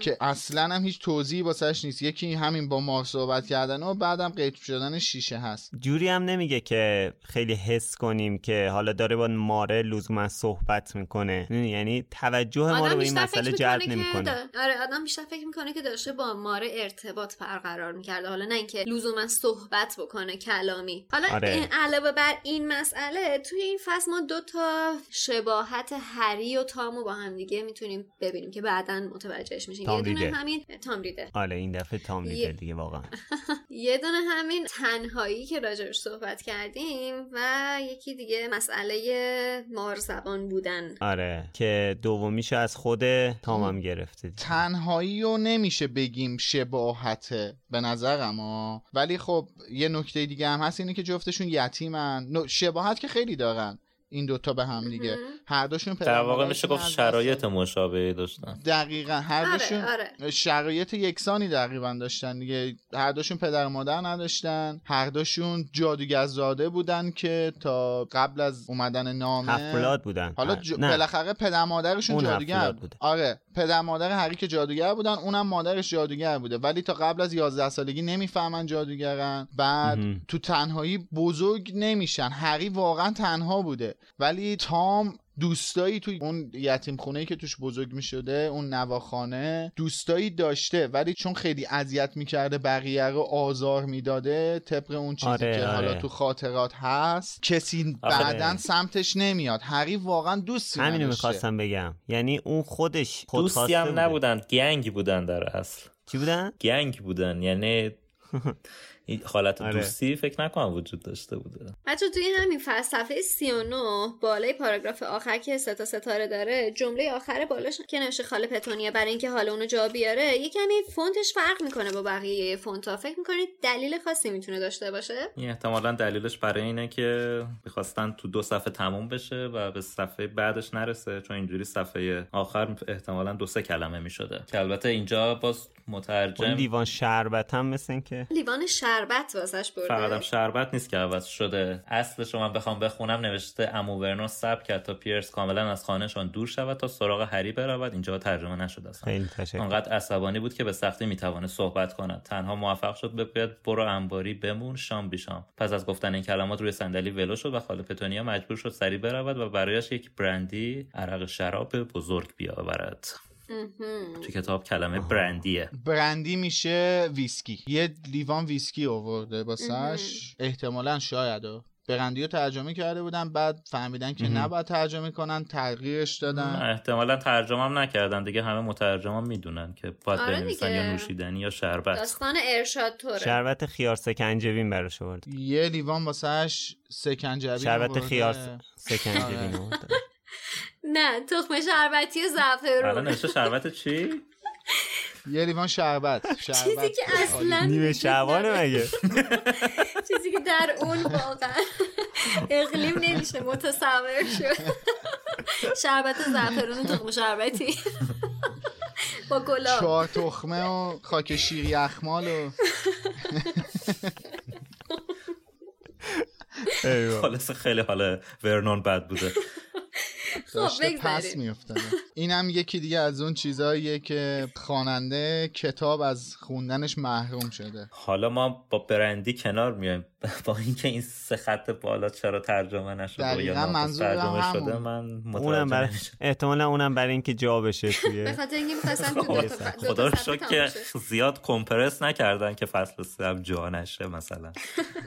که اصلا هم هیچ توضیحی واسش نیست. یکی همین با مار صحبت کردن و بعدم قیط شدن شیشه هست. جوری هم نمیگه که خیلی حس کنیم که حالا داره با ماره لزوما صحبت می‌کنه. یعنی توجه ما رو به این مسئله جلب نمی‌کنه. آره آدم بیشتر فکر می‌کنه که داشته با ماره ارتباط برقرار می‌کرده. حالا نه اینکه لزوما صحبت بکنه کلامی حالا آره. این علاوه بر این مسئله توی این فصل ما دو تا شباهت هری و تامو با هم دیگه می‌تونیم ببینیم که بعدا متوجهش میشیم. تام یه دونه. همین تام ریده. آره این دفعه تام ریده دیگه واقعا. <laughs> یه دونه همین تنهایی که راجعش صحبت کردیم و یکی دیگه مسئله مار زبان بودن. آره که دومیشو از خود تام هم گرفته تنهایی رو نمیشه بگیم شباهته به نظرم ولی خب یه نکته دیگه هم هست اینه که جفتشون یتیمن. شباهت که خیلی دارن. این دوتا به هم دیگه. هر دوشون در واقع پدر میشه گفت شرایط مشابهی داشتن. دقیقا هر آره، دوشون آره. شرایط یکسانی تقریبا داشتن دیگه. هر دوشون پدر و مادر نداشتن. هر دوشون جادوگرزاده بودن که تا قبل از اومدن نامه هفت‌فلاد بودن. حالا. ج... بالاخره پدر مادرشون جادوگر بود. آره پدر مادر هری که جادوگر بودن اونم مادرش جادوگر بوده. ولی تا قبل از 11 سالگی نمی‌فهمن جادوگرن. بعد مهم. تو تنهایی بزرگ نمیشن. هری واقعا تنها بوده. ولی تام دوستایی توی اون یتیم خونه که توش بزرگ می شده اون نواخانه دوستایی داشته ولی چون خیلی اذیت می‌کرده بقیه رو آزار می‌داده طبق اون چیزی آره، که حالا آره. تو خاطرات هست کسی آخه- بعدا سمتش نمیاد هری واقعا دوستی همینو. می‌خواستم بگم یعنی اون خودش دوستی خودخواسته هم. نبودن گنگ بودن در اصل چی بودن؟ گنگ بودن یعنی <laughs> این حالت آره. دوستی فکر نکنم وجود داشته بوده. بچه توی همین فصل صفحه 39 بالای پاراگراف آخر که سه تا ستاره داره جمله آخر بالاش که نوشته خاله پتونیا برای اینکه حال اونو جا بیاره یه کمی فونتش فرق می‌کنه با بقیه فونت فکر می‌کنید دلیل خاصی می‌تونه داشته باشه؟ این احتمالا دلیلش برای اینه که می‌خواستن تو دو صفحه تموم بشه و به صفحه بعدش نرسه چون اینجوری صفحه آخر احتمالا دو سه کلمه می‌شده. که البته اینجا باز مترجم لیوان شربت هم مثل که لیوان شربت واسش برده. فقط هم شربت نیست که عوض شده. اصلش رو من بخوام بخونم نوشته امو ورنو سب کرد تا پیرس کاملا از خانهشان دور شود تا سراغ هری برود. اینجا ترجمه نشده اصلا خیلی تشکر. آنقدر عصبانی بود که به سختی می‌توانه صحبت کند. تنها موفق شد بگوید برو انباری بمون شام بیشام. پس از گفتن این کلمات روی صندلی ولو شد و خاله پتونیا مجبور شد سری برود و برایش یک برندی عرق شراب بزرگ بیاورد. تو کتاب کلمه برندیه. برندی میشه ویسکی. یه لیوان ویسکی آورده باسش احتمالا شاید. برندی رو ترجمه کرده بودن بعد فهمیدن که نباید ترجمه کنن تغییرش نه، دادن. احتمالا ترجمه هم نکردن. دیگه همه مترجم هم می‌دونن که باید آره بنویسن. یا نوشیدنی یا شربت. داستان ارشاد طوره. شربت خیار سکنجبین براش آورد. یه لیوان واسش سکنجبین شربت. خیار سکنجبین آورد. نه تخم شربتی و زعفرون الان نوشته شربت چی؟ یه لیوان شربت شربت چیزی که اصلا نیمه نداره. مگه؟ <laughs> چیزی که در اون واقعا اقلیم نمیشه متصور شد <laughs> شربت زعفرون و تخم شربتی. <laughs> با گلاب. چهار تخمه و خاک شیر یخمال و. خلاص خیلی حال ورنون بد بوده. داشته پس بگذاریم. میافتاده. اینم یکی دیگه از اون چیزاییه که خواننده کتاب از خوندنش محروم شده. حالا ما با برندی کنار میایم. با اینکه این سه خط بالا چرا ترجمه نشده یا ترجمه همون. شده من اونم متوجه برای نمیشم احتمالا اونم برای اینکه جا بشه <laughs> به توی خاطر اینکه می‌خواستم تو دو تا- دو تا خدا رو شکر که. زیاد کمپرس نکردن که فصل سه هم جا نشه مثلا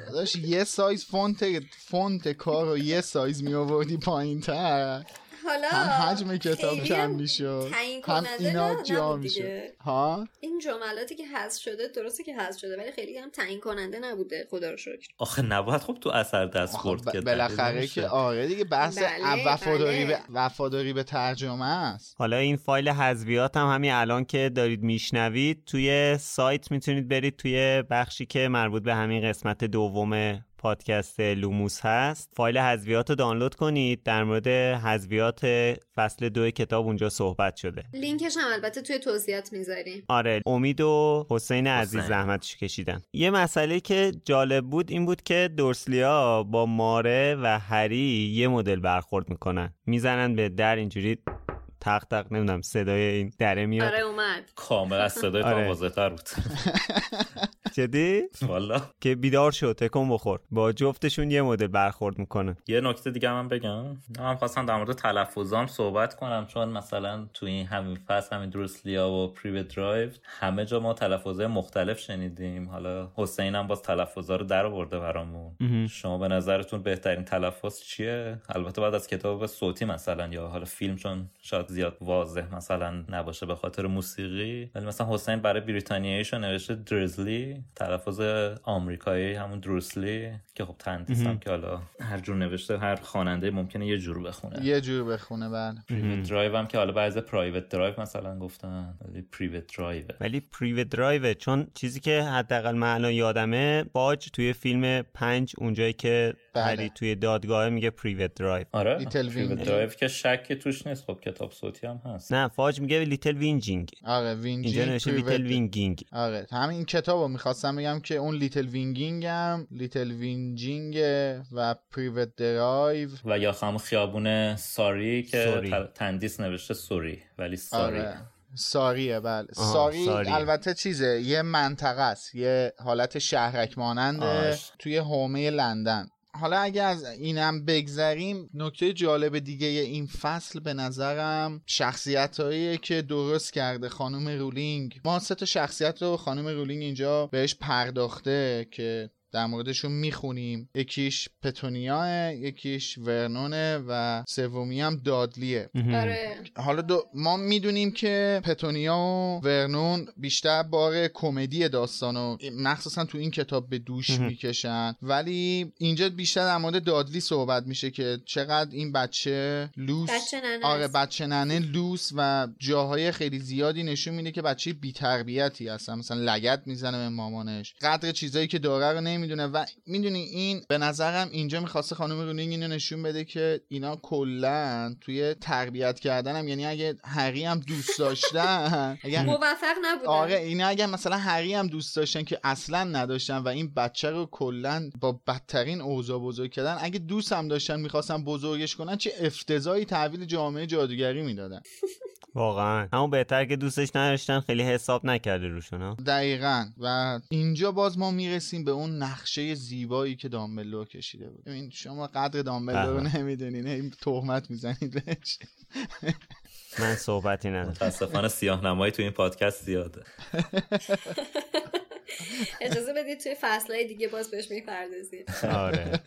داداش یه سایز فونت فونت کار رو یه سایز می آوردی پایین تر حالا هم حجم کتاب خیلی کم می‌شد تعیین هم کننده اینا جا میشه. ها این جملاتی که حذف شده درسته که حذف شده ولی خیلی هم تعیین کننده نبوده خدا رو شکر آخه نباید خب تو اثر دست آخه برد که بالاخره که. آره دیگه بحث بله، وفاداری بله. به وفاداری به ترجمه است حالا این فایل حذویات هم همین الان که دارید میشنوید توی سایت می‌تونید برید توی بخشی که مربوط به همین قسمت دوم پادکست لوموس هست. فایل حذویات رو دانلود کنید. در مورد حذویات فصل دو کتاب اونجا صحبت شده. لینکش هم البته توی توضیحات می‌ذاریم. آره امید و حسین عزیز زحمتش کشیدن. یه مسئله که جالب بود این بود که دورسلیا با ماره و هری یه مدل برخورد می‌کنن. می‌زنن به در اینجوری تق تق نمی‌دونم صدای این دره میاد. آره اومد. کامل از صدای <laughs> آره. واضح تر بود. <laughs> جدی والا. که بیدار شد تکون بخور. با جفتشون یه مدل برخورد می‌کنه. یه نکته دیگه من بگم. من خواستم در مورد تلفظام صحبت کنم چون مثلا تو این همین فصل همین دروسلیا و پریو درایو همه جا ما تلفظهای مختلف شنیدیم. حالا حسین هم باز تلفظا رو در آورده برامون. شما به نظرتون بهترین تلفظ چیه؟ البته بعد از کتاب صوتی مثلا یا حالا فیلم چون شاید زیاد واضح مثلا نباشه به خاطر موسیقی. ولی مثلا حسین برای بریتانیاییشو نوشته درزلی تلفظ آمریکایی همون دروسلی که خب تندیسم که حالا هر جور نوشته هر خواننده ممکنه یه جور بخونه. یه جور بخونه بله. پریوت درایو هم که حالا بعضی پرایوت درایو مثلا گفتن ولی پریوت درایو ولی پریوت درایو چون چیزی که حداقل الان یادمه فاج توی فیلم پنج اونجایی که بله. هری توی دادگاه میگه پریوت درایو آره. لیتل پریوت. درایو که شک توش نیست. خب کتاب صوتی هم هست. نه فاج میگه لیتل وینجینگ آره وینجینگ اینجا نوشته لیتل پریوت- وینگینگ آره همین کتاب رو می‌خواستم بگم که اون لیتل وینگینگ هم لیتل وینجینگ و پریوت درایو و یا همون خیابون ساری که سوری. تندیس نوشته سوری ولی ساری آره ساریه بله ساری ساریه. البته چیزه یه منطقه است یه حالت شهرک ماننده آش. توی حومه لندن حالا اگه از اینم بگذریم نکته جالب دیگه این فصل به نظرم شخصیت که درست کرده خانم رولینگ. ما سه تا شخصیت رو خانم رولینگ اینجا بهش پرداخته که در موردشون می‌خونیم. یکیش پتونیائه یکیش ورنونه و سومی هم دادلیه. آره. حالا دو ما می‌دونیم که پتونیا و ورنون بیشتر بار کمدی داستانو مخصوصا تو این کتاب به دوش می‌کشن. ولی اینجا بیشتر در مورد دادلی صحبت میشه که چقدر این بچه لوس بچه ننه آره. بچه ننه لوس و جاهای خیلی زیادی نشون میده که بچه بی تربیتی هستن. مثلا لگد می‌زنه به مامانش. قدر چیزایی که داره رو نمی‌دونه و می‌دونی این به نظرم اینجا می‌خواسته خانم رولینگ اینو نشون بده که اینا کلا توی تربیت کردنم. یعنی اگه هری هم دوست داشتن <laughs> اگر موفق نبودن. آره اینا اگه مثلا هری هم دوست داشتن که اصلا نداشتن و این بچه رو کلا با بدترین اوضاع بزرگ کردن اگه دوست هم داشتن می‌خواستن بزرگش کنن چه افتضاحی تحویل جامعه جادوگری می‌دادن. <laughs> واقعا. اما بهتر که دوستش نداشتن خیلی حساب نکرده روشون ها. دقیقا. و اینجا باز ما می‌رسیم به اون نقشه زیبایی که دامبلور کشیده بود. ببین شما قدر دامبلور رو بله. نمی‌دونین. هی تهمت می‌زنید بهش. <laughs> من صحبتی ندارم. متاسفانه سیاه نمایی تو این پادکست زیاده. <laughs> اجازه بدید توی فصلهای دیگه باز بهش می‌پردازیم. آره.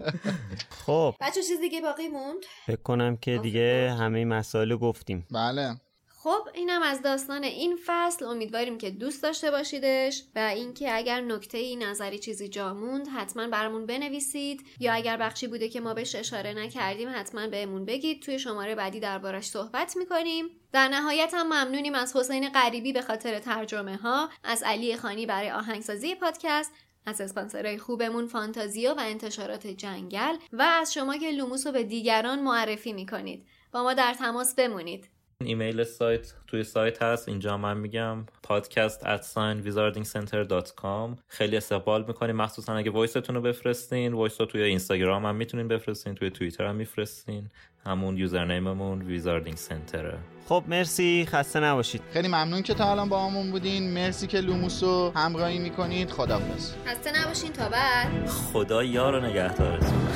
خب. بچه چیز دیگه باقی موند؟ فکر کنم که دیگه همه مسائل رو گفتیم. بله. خب اینم از داستان این فصل. امیدواریم که دوست داشته باشیدش و اینکه اگر نکته ای نظری چیزی جا موند حتما برامون بنویسید. یا اگر بخشی بوده که ما بهش اشاره نکردیم حتما بهمون بگید. توی شماره بعدی دربارش صحبت می‌کنیم. در نهایت هم ممنونیم از حسین غریبی به خاطر ترجمه ها از علی خانی برای آهنگسازی پادکست از اسپانسرهای خوبمون فانتازیو و انتشارات جنگل و از شما که لوموس رو به دیگران معرفی می‌کنید. با ما در تماس بمونید. ایمیل سایت توی سایت هست. اینجا من میگم podcast at wizardingcenter.com خیلی استقبال می‌کنیم. مخصوصا اگه voice تون رو بفرستین voice رو توی اینستاگرام هم می‌تونین بفرستین توی توییتر هم میفرستین. همون username مون Wizarding Center ه خب مرسی. خسته نباشید. خیلی ممنون که تا الان باهامون بودین. مرسی که لوموس رو همراهی می‌کنید. خداحافظ. خسته نباشین. تا بعد. خدا یار و نگهدارتون.